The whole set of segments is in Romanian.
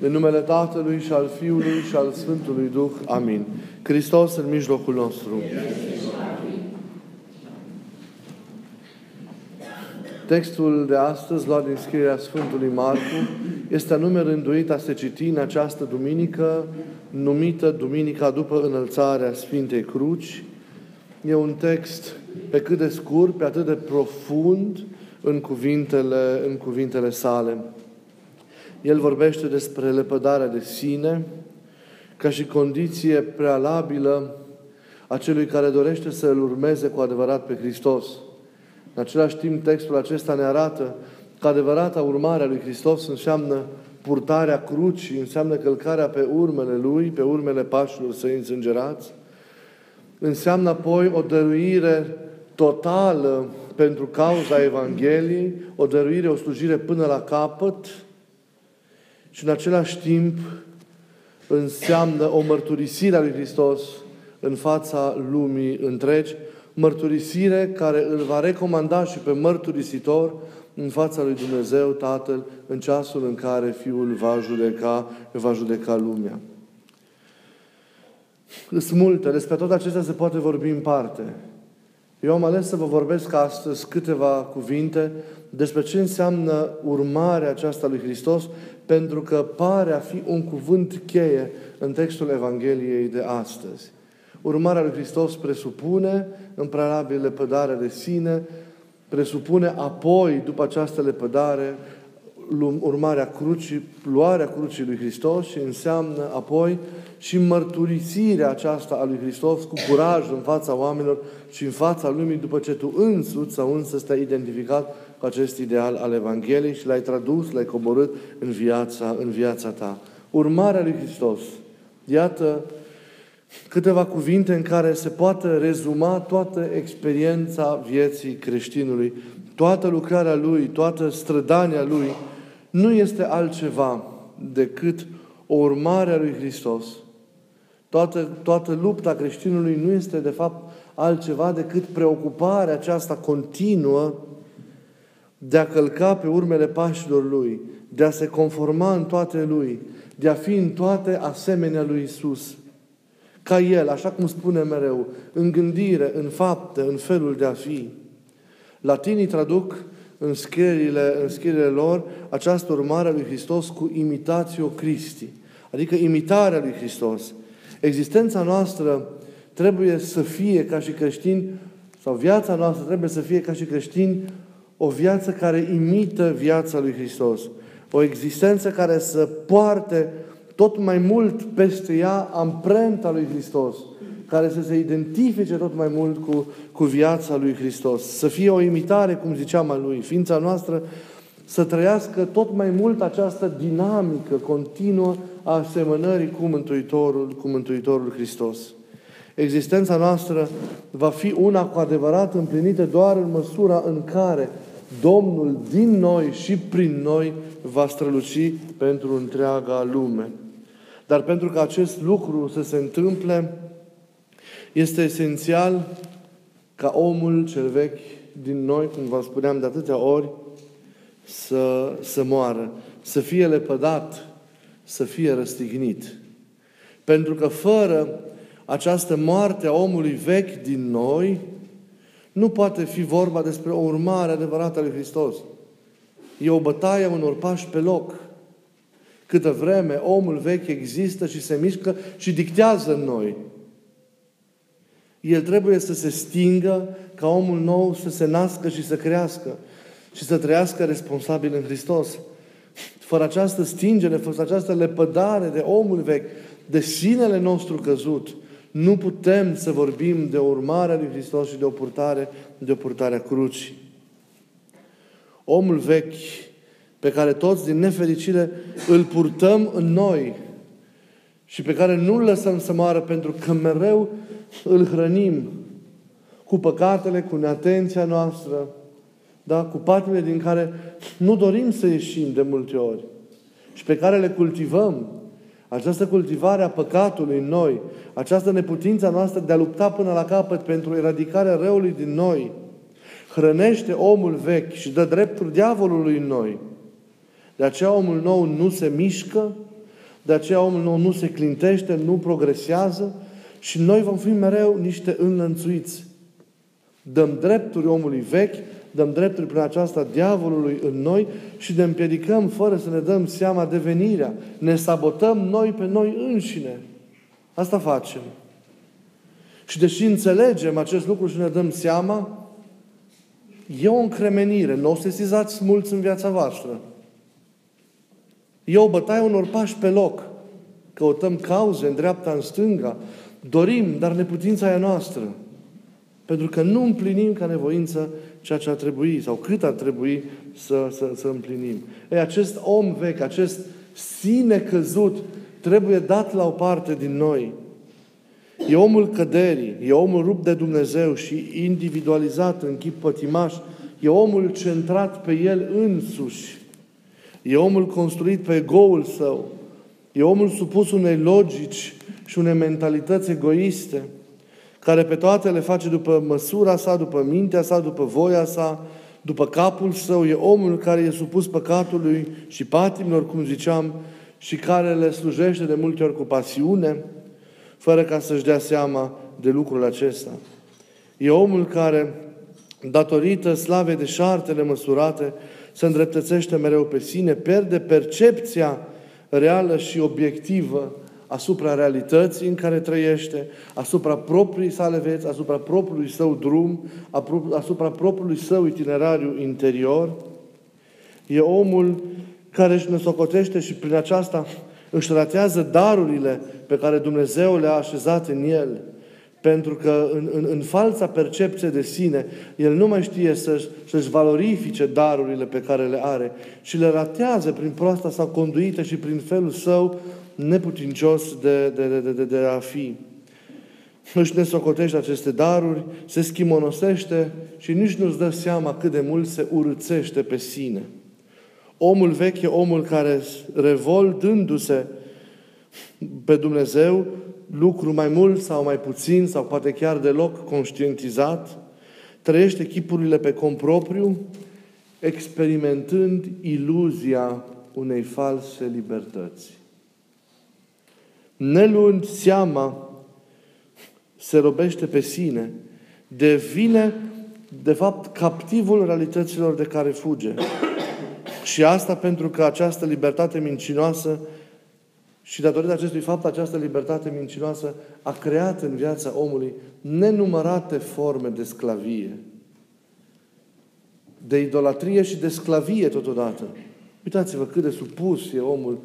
În numele Tatălui și al Fiului și al Sfântului Duh. Amin. Hristos în mijlocul nostru. Textul de astăzi, luat din scrierea Sfântului Marcu, este anume rânduit a se citi în această duminică, numită Duminica după înălțarea Sfintei Cruci. E un text pe cât de scurt, pe atât de profund în cuvintele, în cuvintele sale. El vorbește despre lepădarea de sine ca și condiție prealabilă a celui care dorește să îl urmeze cu adevărat pe Hristos. În același timp, textul acesta ne arată că adevărata urmare a lui Hristos înseamnă purtarea crucii, înseamnă călcarea pe urmele Lui, pe urmele pașilor săi însângerați, înseamnă apoi o dăruire totală pentru cauza Evangheliei, o dăruire, o slujire până la capăt, și în același timp înseamnă o mărturisire a lui Hristos în fața lumii întregi, mărturisire care îl va recomanda și pe mărturisitor în fața lui Dumnezeu Tatăl în ceasul în care Fiul va judeca, va judeca lumea. Sunt multe, despre toate acestea se poate vorbi în parte. Eu am ales să vă vorbesc astăzi câteva cuvinte despre ce înseamnă urmarea aceasta lui Hristos, pentru că pare a fi un cuvânt cheie în textul Evangheliei de astăzi. Urmarea lui Hristos presupune, în prealabil, lepădarea de sine, presupune apoi, după această lepădare, urmarea crucii, luarea crucii lui Hristos și înseamnă apoi și mărturisirea aceasta a lui Hristos cu curaj în fața oamenilor și în fața lumii după ce tu însuți sau însă te-ai identificat cu acest ideal al Evangheliei și l-ai tradus, l-ai coborât în viața, în viața ta. Urmarea lui Hristos. Iată câteva cuvinte în care se poate rezuma toată experiența vieții creștinului. Toată lucrarea lui, toată strădania lui nu este altceva decât o urmare a lui Hristos. Toată, toată lupta creștinului nu este, de fapt, altceva decât preocuparea aceasta continuă de a călca pe urmele pașilor Lui, de a se conforma în toate Lui, de a fi în toate asemenea Lui Isus. Ca El, așa cum spune mereu, în gândire, în fapte, în felul de a fi. Latinii traduc în scrierile, în scrierile lor această urmare a lui Hristos cu imitatio Christi, adică imitarea lui Hristos. Existența noastră trebuie să fie ca și creștini, sau viața noastră trebuie să fie ca și creștini, o viață care imită viața lui Hristos. O existență care să poarte tot mai mult peste ea amprenta lui Hristos, care să se identifice tot mai mult cu, cu viața lui Hristos. Să fie o imitare, cum ziceam, a lui. Ființa noastră să trăiască tot mai mult această dinamică continuă a asemănării cu Mântuitorul, cu Mântuitorul Hristos. Existența noastră va fi una cu adevărat împlinită doar în măsura în care Domnul din noi și prin noi va străluci pentru întreaga lume. Dar pentru că acest lucru să se întâmple, este esențial ca omul cel vechi din noi, cum vă spuneam de atâtea ori, să, să moară, să fie lepădat, să fie răstignit. Pentru că fără această moarte a omului vechi din noi, nu poate fi vorba despre o urmare adevărată a lui Hristos. E o bătaie a unor pași pe loc. Câtă vreme omul vechi există și se mișcă și dictează în noi. El trebuie să se stingă ca omul nou să se nască și să crească și să trăiască responsabil în Hristos. Fără această stingere, fără această lepădare de omul vechi, de sinele nostru căzut, nu putem să vorbim de o urmare a lui Hristos și de o purtare, de o purtare a crucii. Omul vechi, pe care toți din nefericire îl purtăm în noi și pe care nu-l lăsăm să moară pentru că mereu îl hrănim cu păcatele, cu neatenția noastră, da? cu patimile din care nu dorim să ieșim de multe ori și pe care le cultivăm această cultivare a păcatului în noi, această neputință noastră de a lupta până la capăt pentru eradicarea răului din noi, hrănește omul vechi și dă dreptul diavolului în noi. De aceea omul nou nu se mișcă, De aceea omul nou nu se clintește, nu progresează și noi vom fi mereu niște înlănțuiți. Dăm drepturi omului vechi, dăm drepturi prin aceasta diavolului în noi și ne împiedicăm fără să ne dăm seama de venirea. Ne sabotăm noi pe noi înșine. Asta facem. Și deși înțelegem acest lucru și ne dăm seama, e o încremenire. Nu o sesizați mulți în viața voastră. E o bătaie unor pași pe loc. Căutăm cauze în dreapta, în stânga. Dorim, dar neputința e noastră. Pentru că nu împlinim ca nevoință ceea ce ar trebui sau cât ar trebui să, să, să împlinim. Ei, acest om vechi, acest sine căzut, trebuie dat la o parte din noi. E omul căderii, e omul rupt de Dumnezeu și individualizat în chip pătimaș, e omul centrat pe el însuși, e omul construit pe egoul său, e omul supus unei logici și unei mentalități egoiste, care pe toate le face după măsura sa, după mintea sa, după voia sa, după capul său, e omul care e supus păcatului și patimilor, cum ziceam, și care le slujește de multe ori cu pasiune, fără ca să-și dea seama de lucrul acesta. E omul care, datorită slavei de șartele măsurate, se îndreptățește mereu pe sine, pierde percepția reală și obiectivă asupra realității în care trăiește, asupra proprii sale vieți, asupra propriului său drum, asupra propriului său itinerariu interior. E omul care își năsocotește și prin aceasta își ratează darurile pe care Dumnezeu le-a așezat în el. Pentru că în, în, în falsa percepție de sine, el nu mai știe să-și, să-și valorifice darurile pe care le are și le ratează prin proasta sa conduită și prin felul său neputincios de, de, de, de, de a fi. Își nesocotește aceste daruri, se schimonosește și nici nu-ți dă seama cât de mult se urățește pe sine. Omul vechi e omul care, revoltându-se pe Dumnezeu, lucru mai mult sau mai puțin, sau poate chiar deloc conștientizat, trăiește chipurile pe compropriu, experimentând iluzia unei false libertăți. Neluând seama, se robește pe sine, devine, de fapt, captivul realităților de care fuge. Și asta pentru că această libertate mincinoasă și datorită acestui fapt, această libertate mincinoasă a creat în viața omului nenumărate forme de sclavie. De idolatrie și de sclavie totodată. Uitați-vă cât de supus e omul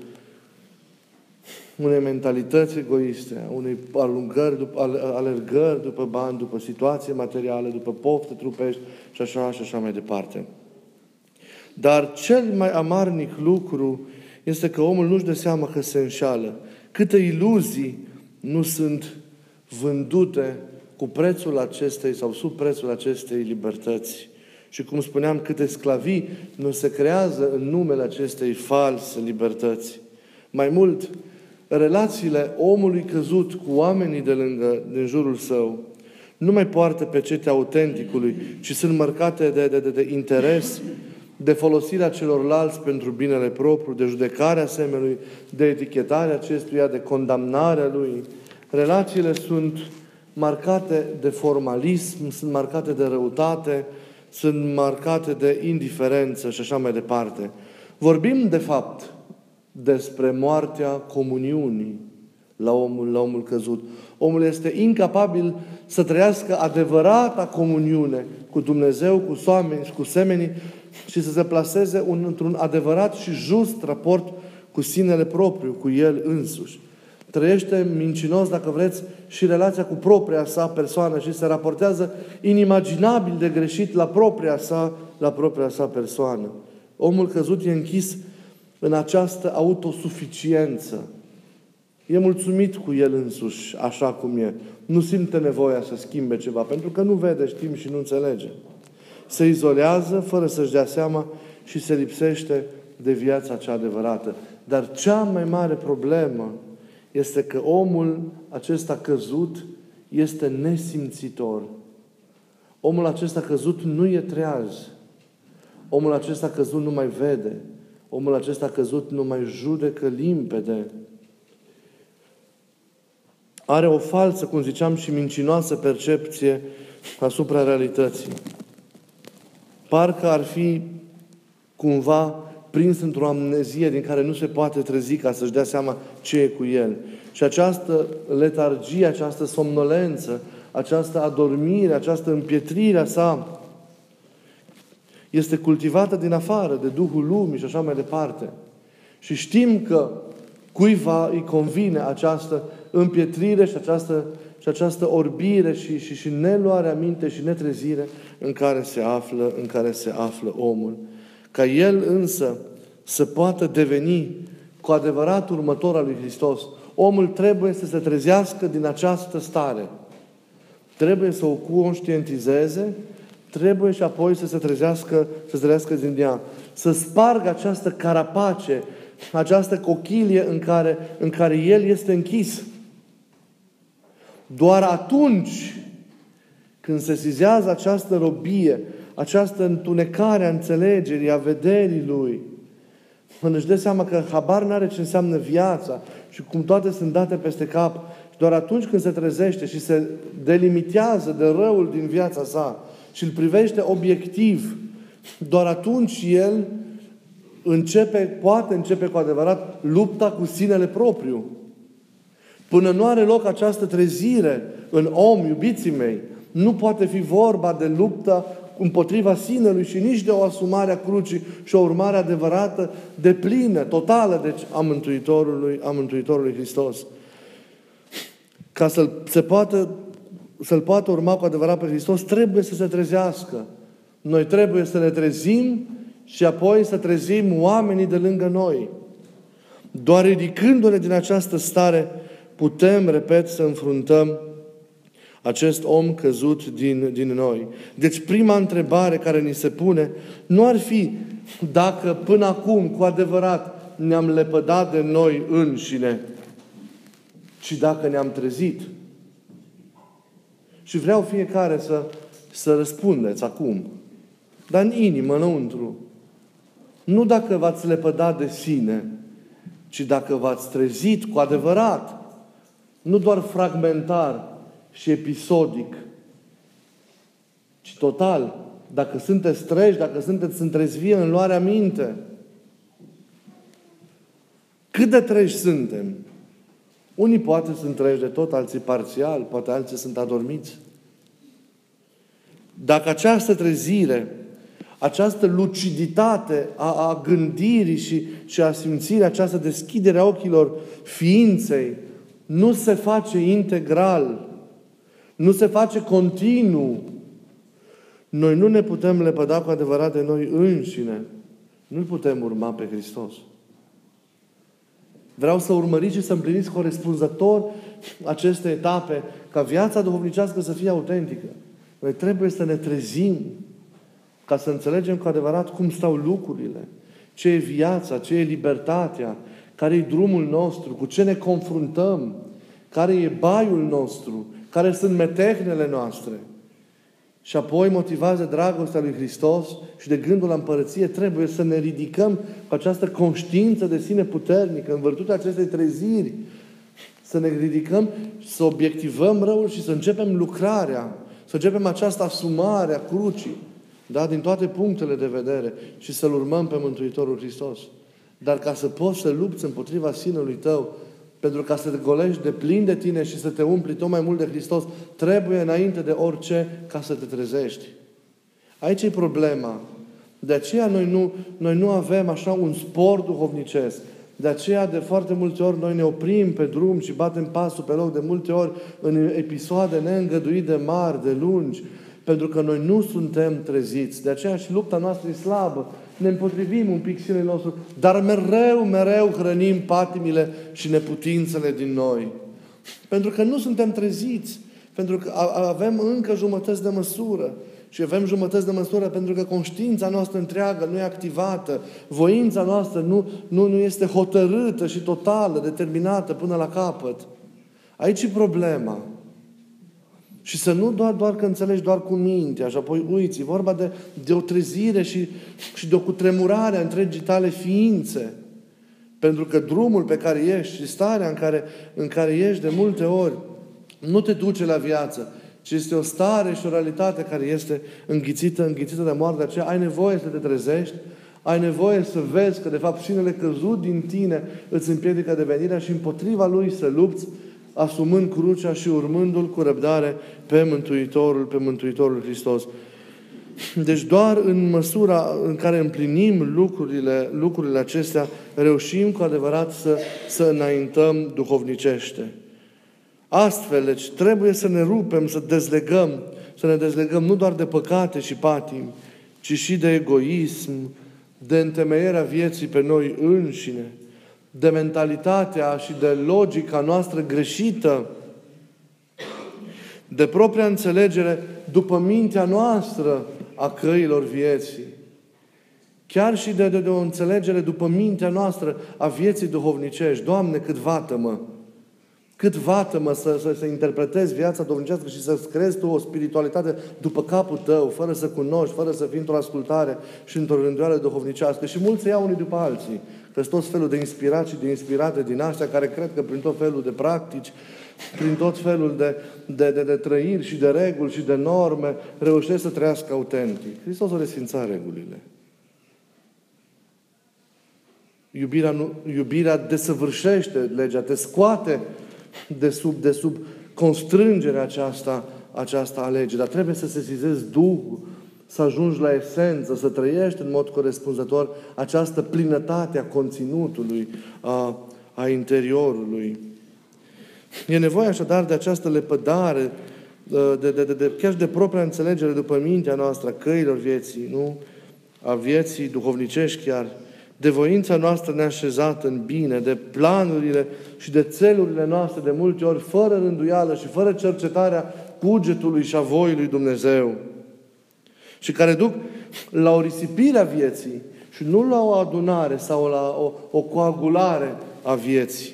unei mentalități egoiste, unei alungări, după, alergări după bani, după situații materiale, după pofte trupești și așa și așa mai departe. Dar cel mai amarnic lucru este că omul nu-și dă seama că se înșală. Câte iluzii nu sunt vândute cu prețul acestei sau sub prețul acestei libertăți. Și cum spuneam, câte sclavii nu se creează în numele acestei false libertăți. Mai mult, relațiile omului căzut cu oamenii de lângă, din jurul său, nu mai poartă pe cete autenticului, ci sunt marcate de, de, de, de interes, de folosirea celorlalți pentru binele propriu, de judecarea semenului, de etichetarea acestuia, de condamnarea lui. Relațiile sunt marcate de formalism, sunt marcate de răutate, sunt marcate de indiferență și așa mai departe. Vorbim, de fapt, despre moartea comuniunii la omul, la omul căzut. Omul este incapabil să trăiască adevărata comuniune cu Dumnezeu, cu oameni și cu semenii și să se plaseze un, într-un adevărat și just raport cu sinele propriu, cu el însuși. Trăiește mincinos, dacă vreți, și relația cu propria sa persoană și se raportează inimaginabil de greșit la propria sa, la propria sa persoană. Omul căzut e închis în această autosuficiență. E mulțumit cu el însuși, așa cum e. Nu simte nevoia să schimbe ceva, pentru că nu vede, știm și nu înțelege se izolează fără să-și dea seama și se lipsește de viața cea adevărată. Dar cea mai mare problemă este că omul acesta căzut este nesimțitor. Omul acesta căzut nu e treaz. Omul acesta căzut nu mai vede. Omul acesta căzut nu mai judecă limpede. are o falsă, cum ziceam, și mincinoasă percepție asupra realității. Parcă ar fi cumva prins într-o amnezie din care nu se poate trezi ca să-și dea seama ce e cu el. Și această letargie, această somnolență, această adormire, această împietrire a sa este cultivată din afară, de Duhul Lumii și așa mai departe. Și știm că cuiva îi convine această împietrire și această, și această orbire și, și, și neluarea minte și netrezire în care se află, în care se află omul. Ca el însă să poată deveni cu adevărat următor al lui Hristos, omul trebuie să se trezească din această stare. Trebuie să o conștientizeze, trebuie și apoi să se trezească, să se trezească din ea. Să spargă această carapace, această cochilie în care, în care el este închis. Doar atunci când se sizează această robie, această întunecare a înțelegerii, a vederii lui, când își dă seama că habar n-are ce înseamnă viața și cum toate sunt date peste cap, și doar atunci când se trezește și se delimitează de răul din viața sa și îl privește obiectiv, doar atunci el începe, poate începe cu adevărat lupta cu sinele propriu. Până nu are loc această trezire în om, iubiții mei, nu poate fi vorba de luptă împotriva sinelui și nici de o asumare a crucii și o urmare adevărată, de plină, totală, deci a Mântuitorului, a Mântuitorului Hristos. Ca să-l, se poată, să-l poată urma cu adevărat pe Hristos, trebuie să se trezească. Noi trebuie să ne trezim și apoi să trezim oamenii de lângă noi. Doar ridicându-ne din această stare, putem, repet, să înfruntăm acest om căzut din, din noi. Deci prima întrebare care ni se pune nu ar fi dacă până acum, cu adevărat, ne-am lepădat de noi înșine, ci dacă ne-am trezit. Și vreau fiecare să, să răspundeți acum. Dar în inimă, înăuntru. Nu dacă v-ați lepădat de sine, ci dacă v-ați trezit cu adevărat. Nu doar fragmentar, și episodic, ci total. Dacă sunteți treji, dacă sunteți întrezvie în luarea minte, cât de treji suntem? Unii poate sunt treji de tot, alții parțial, poate alții sunt adormiți. Dacă această trezire, această luciditate a, a gândirii și, și a simțirii, această deschidere a ochilor ființei, nu se face integral, nu se face continuu. Noi nu ne putem lepăda cu adevărat de noi înșine. Nu putem urma pe Hristos. Vreau să urmăriți și să împliniți corespunzător aceste etape, ca viața duhovnicească să fie autentică. Noi trebuie să ne trezim ca să înțelegem cu adevărat cum stau lucrurile, ce e viața, ce e libertatea, care e drumul nostru, cu ce ne confruntăm, care e baiul nostru, care sunt metehnele noastre. Și apoi, motivați de dragostea lui Hristos și de gândul la împărăție, trebuie să ne ridicăm cu această conștiință de sine puternică, în virtutea acestei treziri, să ne ridicăm, să obiectivăm răul și să începem lucrarea, să începem această asumare a crucii, da? din toate punctele de vedere și să-L urmăm pe Mântuitorul Hristos. Dar ca să poți să lupți împotriva sinelui tău, pentru ca să te golești de plin de tine și să te umpli tot mai mult de Hristos, trebuie înainte de orice ca să te trezești. Aici e problema. De aceea noi nu, noi nu avem așa un spor duhovnicesc. De aceea de foarte multe ori noi ne oprim pe drum și batem pasul pe loc de multe ori în episoade neîngăduite mari, de lungi, pentru că noi nu suntem treziți. De aceea și lupta noastră e slabă ne împotrivim un pic sinele nostru, dar mereu, mereu hrănim patimile și neputințele din noi. Pentru că nu suntem treziți, pentru că avem încă jumătăți de măsură. Și avem jumătăți de măsură pentru că conștiința noastră întreagă nu e activată, voința noastră nu, nu, nu este hotărâtă și totală, determinată până la capăt. Aici e problema. Și să nu doar, doar că înțelegi doar cu mintea și apoi uiți. E vorba de, de o trezire și, și de o cutremurare a întregii tale ființe. Pentru că drumul pe care ești și starea în care, în care ești de multe ori nu te duce la viață, ci este o stare și o realitate care este înghițită, înghițită de moarte. De aceea ai nevoie să te trezești, ai nevoie să vezi că, de fapt, sinele căzut din tine îți împiedică devenirea și împotriva lui să lupți, asumând crucea și urmându-L cu răbdare pe Mântuitorul, pe Mântuitorul Hristos. Deci doar în măsura în care împlinim lucrurile, lucrurile acestea, reușim cu adevărat să, să înaintăm duhovnicește. Astfel, deci, trebuie să ne rupem, să dezlegăm, să ne dezlegăm nu doar de păcate și patimi, ci și de egoism, de întemeierea vieții pe noi înșine, de mentalitatea și de logica noastră greșită, de propria înțelegere după mintea noastră a căilor vieții. Chiar și de, de, de o înțelegere după mintea noastră a vieții duhovnicești. Doamne, cât vată-mă! Cât vată-mă să, să, să interpretezi viața duhovnicească și să-ți crezi tu o spiritualitate după capul tău, fără să cunoști, fără să fii într-o ascultare și într-o rânduială duhovnicească. Și mulți se iau unii după alții. Că tot felul de inspirații, de inspirate din astea, care cred că prin tot felul de practici, prin tot felul de, de, de, de trăiri și de reguli și de norme, reușesc să trăiască autentic. Hristos a resfințat regulile. Iubirea, nu, iubirea desăvârșește legea, te scoate de sub, de sub constrângerea aceasta, aceasta a legii. Dar trebuie să sesizezi Duhul, să ajungi la esență, să trăiești în mod corespunzător această plinătate a conținutului, a, a interiorului. E nevoie așadar de această lepădare, de, de, de, de, chiar de propria înțelegere după mintea noastră a căilor vieții, nu? A vieții duhovnicești chiar, de voința noastră neașezată în bine, de planurile și de țelurile noastre de multe ori, fără rânduială și fără cercetarea cugetului și a voii lui Dumnezeu. Și care duc la o risipire a vieții și nu la o adunare sau la o, o coagulare a vieții.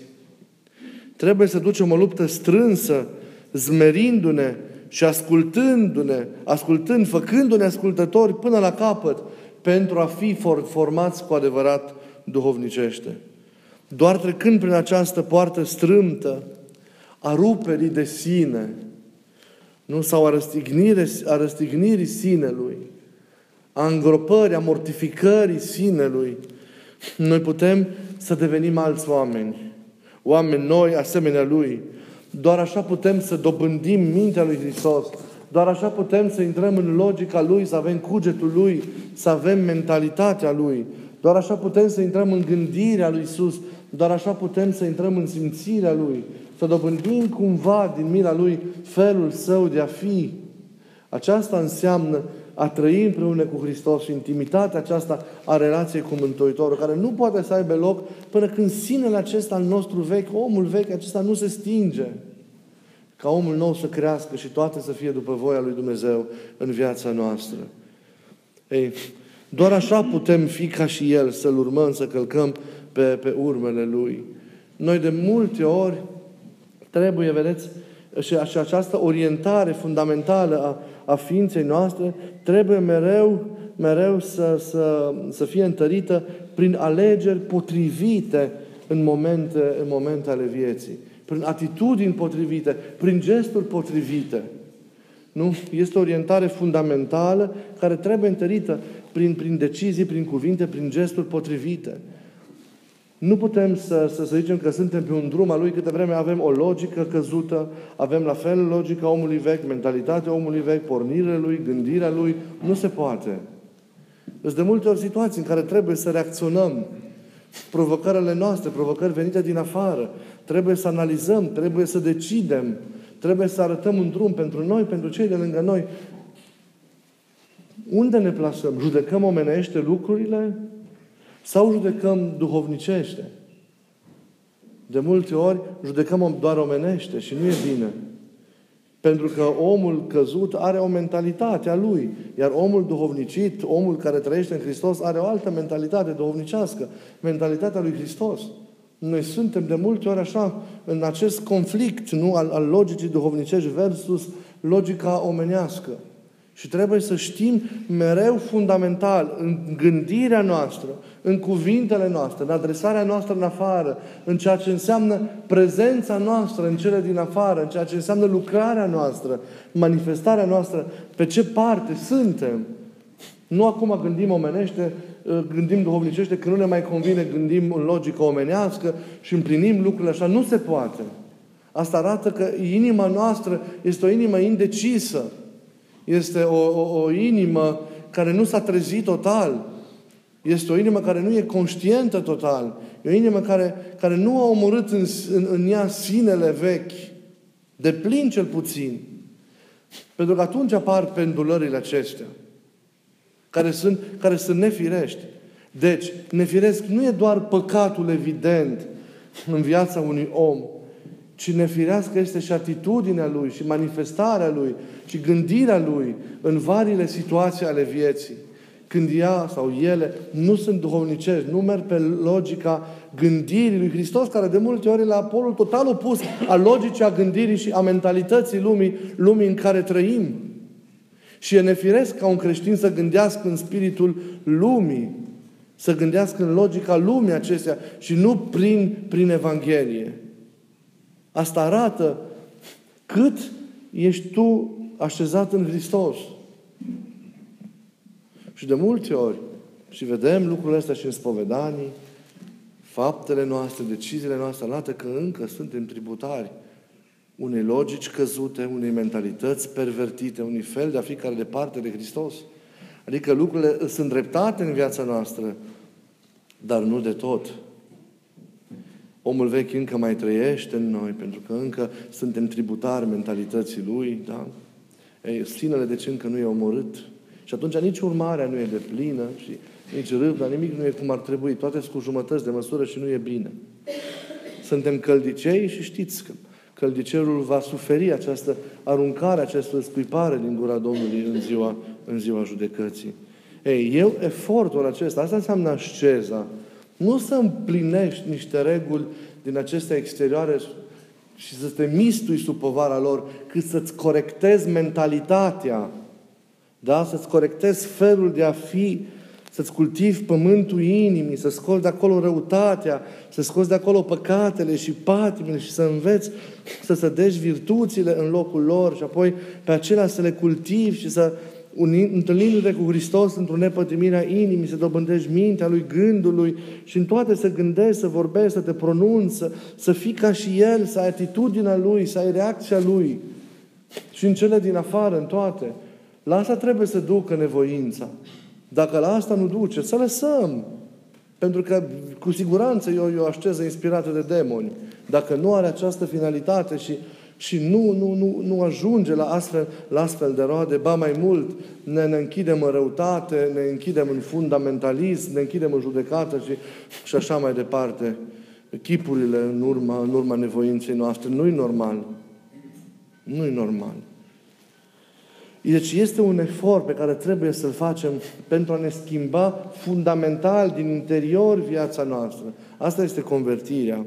Trebuie să ducem o luptă strânsă, zmerindu-ne și ascultându-ne, ascultând, făcându-ne ascultători până la capăt, pentru a fi formați cu adevărat duhovnicește. Doar trecând prin această poartă strâmtă a ruperii de sine, nu? sau a, răstignire, a răstignirii sinelui, a îngropării, a mortificării sinelui, noi putem să devenim alți oameni. Oameni noi, asemenea Lui. Doar așa putem să dobândim mintea Lui Hristos doar așa putem să intrăm în logica Lui, să avem cugetul Lui, să avem mentalitatea Lui. Doar așa putem să intrăm în gândirea Lui Isus. Doar așa putem să intrăm în simțirea Lui. Să dobândim cumva din mila Lui felul Său de a fi. Aceasta înseamnă a trăi împreună cu Hristos și intimitatea aceasta a relației cu Mântuitorul, care nu poate să aibă loc până când sinele acesta al nostru vechi, omul vechi acesta nu se stinge ca omul nou să crească și toate să fie după voia lui Dumnezeu în viața noastră. Ei, doar așa putem fi ca și El, să-L urmăm, să călcăm pe, pe urmele Lui. Noi de multe ori trebuie, vedeți, și, și această orientare fundamentală a, a ființei noastre trebuie mereu, mereu să, să, să fie întărită prin alegeri potrivite în momente, în momente ale vieții prin atitudini potrivite, prin gesturi potrivite. Nu? Este o orientare fundamentală care trebuie întărită prin, prin decizii, prin cuvinte, prin gesturi potrivite. Nu putem să, să, să zicem că suntem pe un drum al lui câte vreme avem o logică căzută, avem la fel logica omului vechi, mentalitatea omului vechi, pornirea lui, gândirea lui. Nu se poate. Deci de multe ori situații în care trebuie să reacționăm provocările noastre, provocări venite din afară. Trebuie să analizăm, trebuie să decidem, trebuie să arătăm un drum pentru noi, pentru cei de lângă noi. Unde ne plasăm? Judecăm omenește lucrurile sau judecăm duhovnicește? De multe ori judecăm doar omenește și nu e bine. Pentru că omul căzut are o mentalitate a lui, iar omul duhovnicit, omul care trăiește în Hristos, are o altă mentalitate duhovnicească, mentalitatea lui Hristos. Noi suntem de multe ori așa, în acest conflict nu, al, al logicii duhovnicești versus logica omenească. Și trebuie să știm mereu fundamental, în gândirea noastră, în cuvintele noastre, în adresarea noastră în afară, în ceea ce înseamnă prezența noastră în cele din afară, în ceea ce înseamnă lucrarea noastră, manifestarea noastră, pe ce parte suntem. Nu acum gândim omenește, ă, gândim duhovnicește, că nu ne mai convine, gândim în logică omenească și împlinim lucrurile așa. Nu se poate. Asta arată că inima noastră este o inimă indecisă. Este o, o, o inimă care nu s-a trezit total. Este o inimă care nu e conștientă total. E o inimă care, care nu a omorât în, în, în ea sinele vechi. De plin cel puțin. Pentru că atunci apar pendulările acestea. Care sunt, care sunt nefirești. Deci, nefiresc nu e doar păcatul evident în viața unui om, ci nefirească este și atitudinea lui, și manifestarea lui, și gândirea lui în variile situații ale vieții. Când ea sau ele nu sunt duhovnicești, nu merg pe logica gândirii lui Hristos, care de multe ori e la polul total opus a logicii, a gândirii și a mentalității lumii, lumii în care trăim. Și e nefiresc ca un creștin să gândească în spiritul lumii, să gândească în logica lumii acestea și nu prin, prin Evanghelie. Asta arată cât ești tu așezat în Hristos. Și de multe ori, și vedem lucrurile astea și în spovedanii, faptele noastre, deciziile noastre arată că încă suntem tributari unei logici căzute, unei mentalități pervertite, unui fel de a fi care departe de Hristos. Adică lucrurile sunt dreptate în viața noastră, dar nu de tot. Omul vechi încă mai trăiește în noi, pentru că încă suntem tributari mentalității lui, da? Ei, sinele de ce încă nu e omorât? Și atunci nici urmarea nu e de plină și nici râvna, nimic nu e cum ar trebui. Toate sunt cu jumătăți de măsură și nu e bine. Suntem căldicei și știți că căldicerul va suferi această aruncare, această scuipare din gura Domnului în ziua, în ziua judecății. Ei, eu, efortul acesta, asta înseamnă asceza. Nu să împlinești niște reguli din aceste exterioare și să te mistui sub povara lor, cât să-ți corectezi mentalitatea, da? să-ți corectezi felul de a fi, să-ți cultivi pământul inimii, să scoți de acolo răutatea, să scoți de acolo păcatele și patimile și să înveți să sădești virtuțile în locul lor și apoi pe acelea să le cultivi și să întâlnindu-te cu Hristos într-o nepătimire a inimii, să dobândești mintea lui, gândului și în toate să gândești, să vorbești, să te pronunți, să, să fii ca și El, să ai atitudinea Lui, să ai reacția Lui. Și în cele din afară, în toate. La asta trebuie să ducă nevoința. Dacă la asta nu duce, să lăsăm. Pentru că, cu siguranță, eu, eu așteză inspirată de demoni. Dacă nu are această finalitate și și nu, nu, nu, nu ajunge la astfel, la astfel de roade, ba mai mult, ne, ne închidem în răutate, ne închidem în fundamentalism, ne închidem în judecată și, și așa mai departe. Chipurile în urma, în urma nevoinței noastre. Nu-i normal. Nu-i normal. Deci este un efort pe care trebuie să-l facem pentru a ne schimba fundamental din interior viața noastră. Asta este convertirea.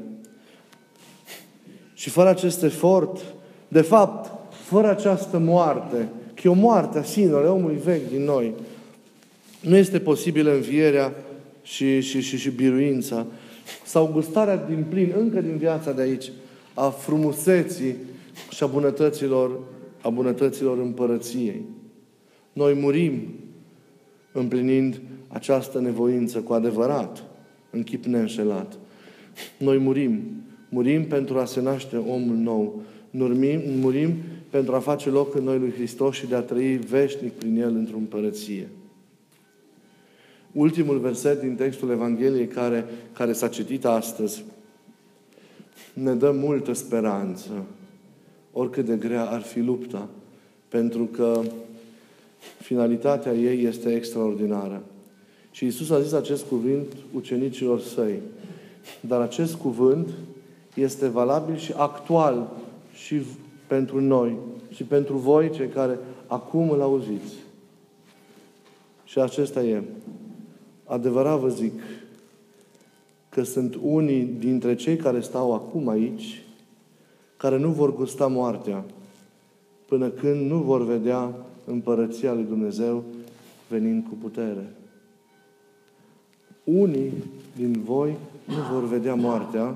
Și fără acest efort, de fapt, fără această moarte, că e o moarte a sinelui omului vechi din noi, nu este posibilă învierea și, și, și, și biruința sau gustarea din plin, încă din viața de aici, a frumuseții și a bunătăților, a bunătăților împărăției. Noi murim împlinind această nevoință cu adevărat, în chip neînșelat. Noi murim Murim pentru a se naște omul nou. Murim, murim pentru a face loc în noi lui Hristos și de a trăi veșnic prin El într-o împărăție. Ultimul verset din textul Evangheliei care, care s-a citit astăzi ne dă multă speranță, oricât de grea ar fi lupta, pentru că finalitatea ei este extraordinară. Și Isus a zis acest cuvânt ucenicilor săi. Dar acest cuvânt este valabil și actual și pentru noi și pentru voi, cei care acum îl auziți. Și acesta e. Adevărat vă zic că sunt unii dintre cei care stau acum aici care nu vor gusta moartea până când nu vor vedea împărăția lui Dumnezeu venind cu putere. unii din voi nu vor vedea moartea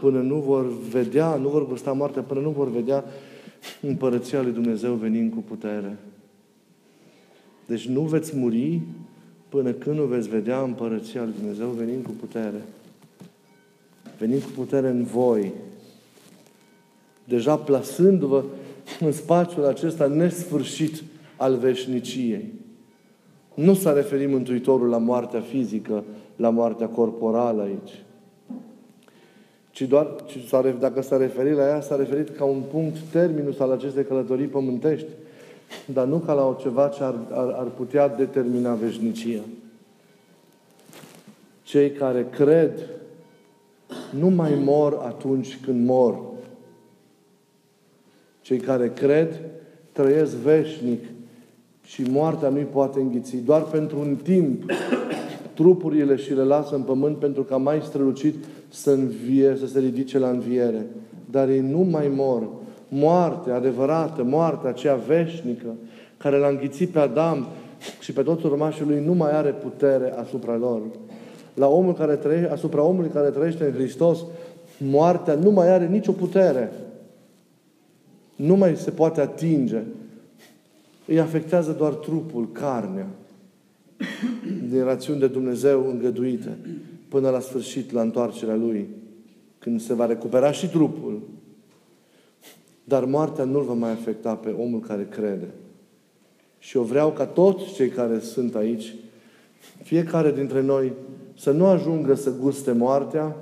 până nu vor vedea, nu vor gusta moartea, până nu vor vedea împărăția lui Dumnezeu venind cu putere. Deci nu veți muri până când nu veți vedea împărăția lui Dumnezeu venind cu putere. Venind cu putere în voi. Deja plasându-vă în spațiul acesta nesfârșit al veșniciei. Nu s-a referit Mântuitorul la moartea fizică, la moartea corporală aici. Ci doar, ci s-a, dacă s-a referit la ea, s-a referit ca un punct terminus al acestei călătorii pământești, dar nu ca la o ceva ce ar, ar, ar putea determina veșnicia. Cei care cred nu mai mor atunci când mor. Cei care cred trăiesc veșnic și moartea nu-i poate înghiți. Doar pentru un timp trupurile și le lasă în pământ pentru ca mai strălucit să învie, să se ridice la înviere. Dar ei nu mai mor. Moartea adevărată, moartea aceea veșnică, care l-a înghițit pe Adam și pe toți urmașii lui, nu mai are putere asupra lor. La omul care trăiește, asupra omului care trăiește în Hristos, moartea nu mai are nicio putere. Nu mai se poate atinge. Îi afectează doar trupul, carnea, din rațiuni de Dumnezeu îngăduite, până la sfârșit, la întoarcerea Lui, când se va recupera și trupul. Dar moartea nu-l va mai afecta pe omul care crede. Și eu vreau ca toți cei care sunt aici, fiecare dintre noi, să nu ajungă să guste moartea,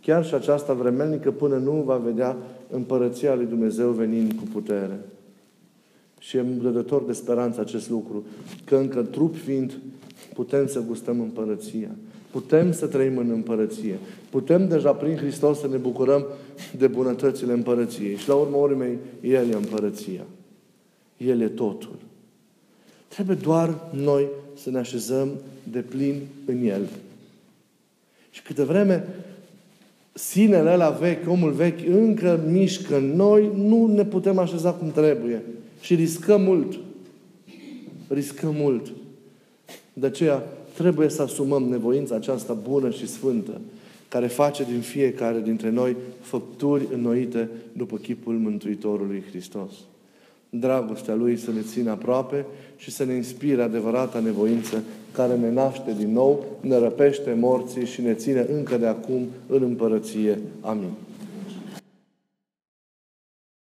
chiar și aceasta vremelnică, până nu va vedea împărăția lui Dumnezeu venind cu putere. Și e dădător de speranță acest lucru, că încă trup fiind, putem să gustăm împărăția. Putem să trăim în împărăție. Putem deja prin Hristos să ne bucurăm de bunătățile împărăției. Și la urmă urmei, El e împărăția. El e totul. Trebuie doar noi să ne așezăm de plin în El. Și câte vreme sinele ăla vechi, omul vechi, încă mișcă noi, nu ne putem așeza cum trebuie. Și riscăm mult. Riscăm mult. De aceea trebuie să asumăm nevoința aceasta bună și sfântă, care face din fiecare dintre noi făpturi înnoite după chipul Mântuitorului Hristos. Dragostea Lui să ne țină aproape și să ne inspire adevărata nevoință care ne naște din nou, ne răpește morții și ne ține încă de acum în împărăție. Amin.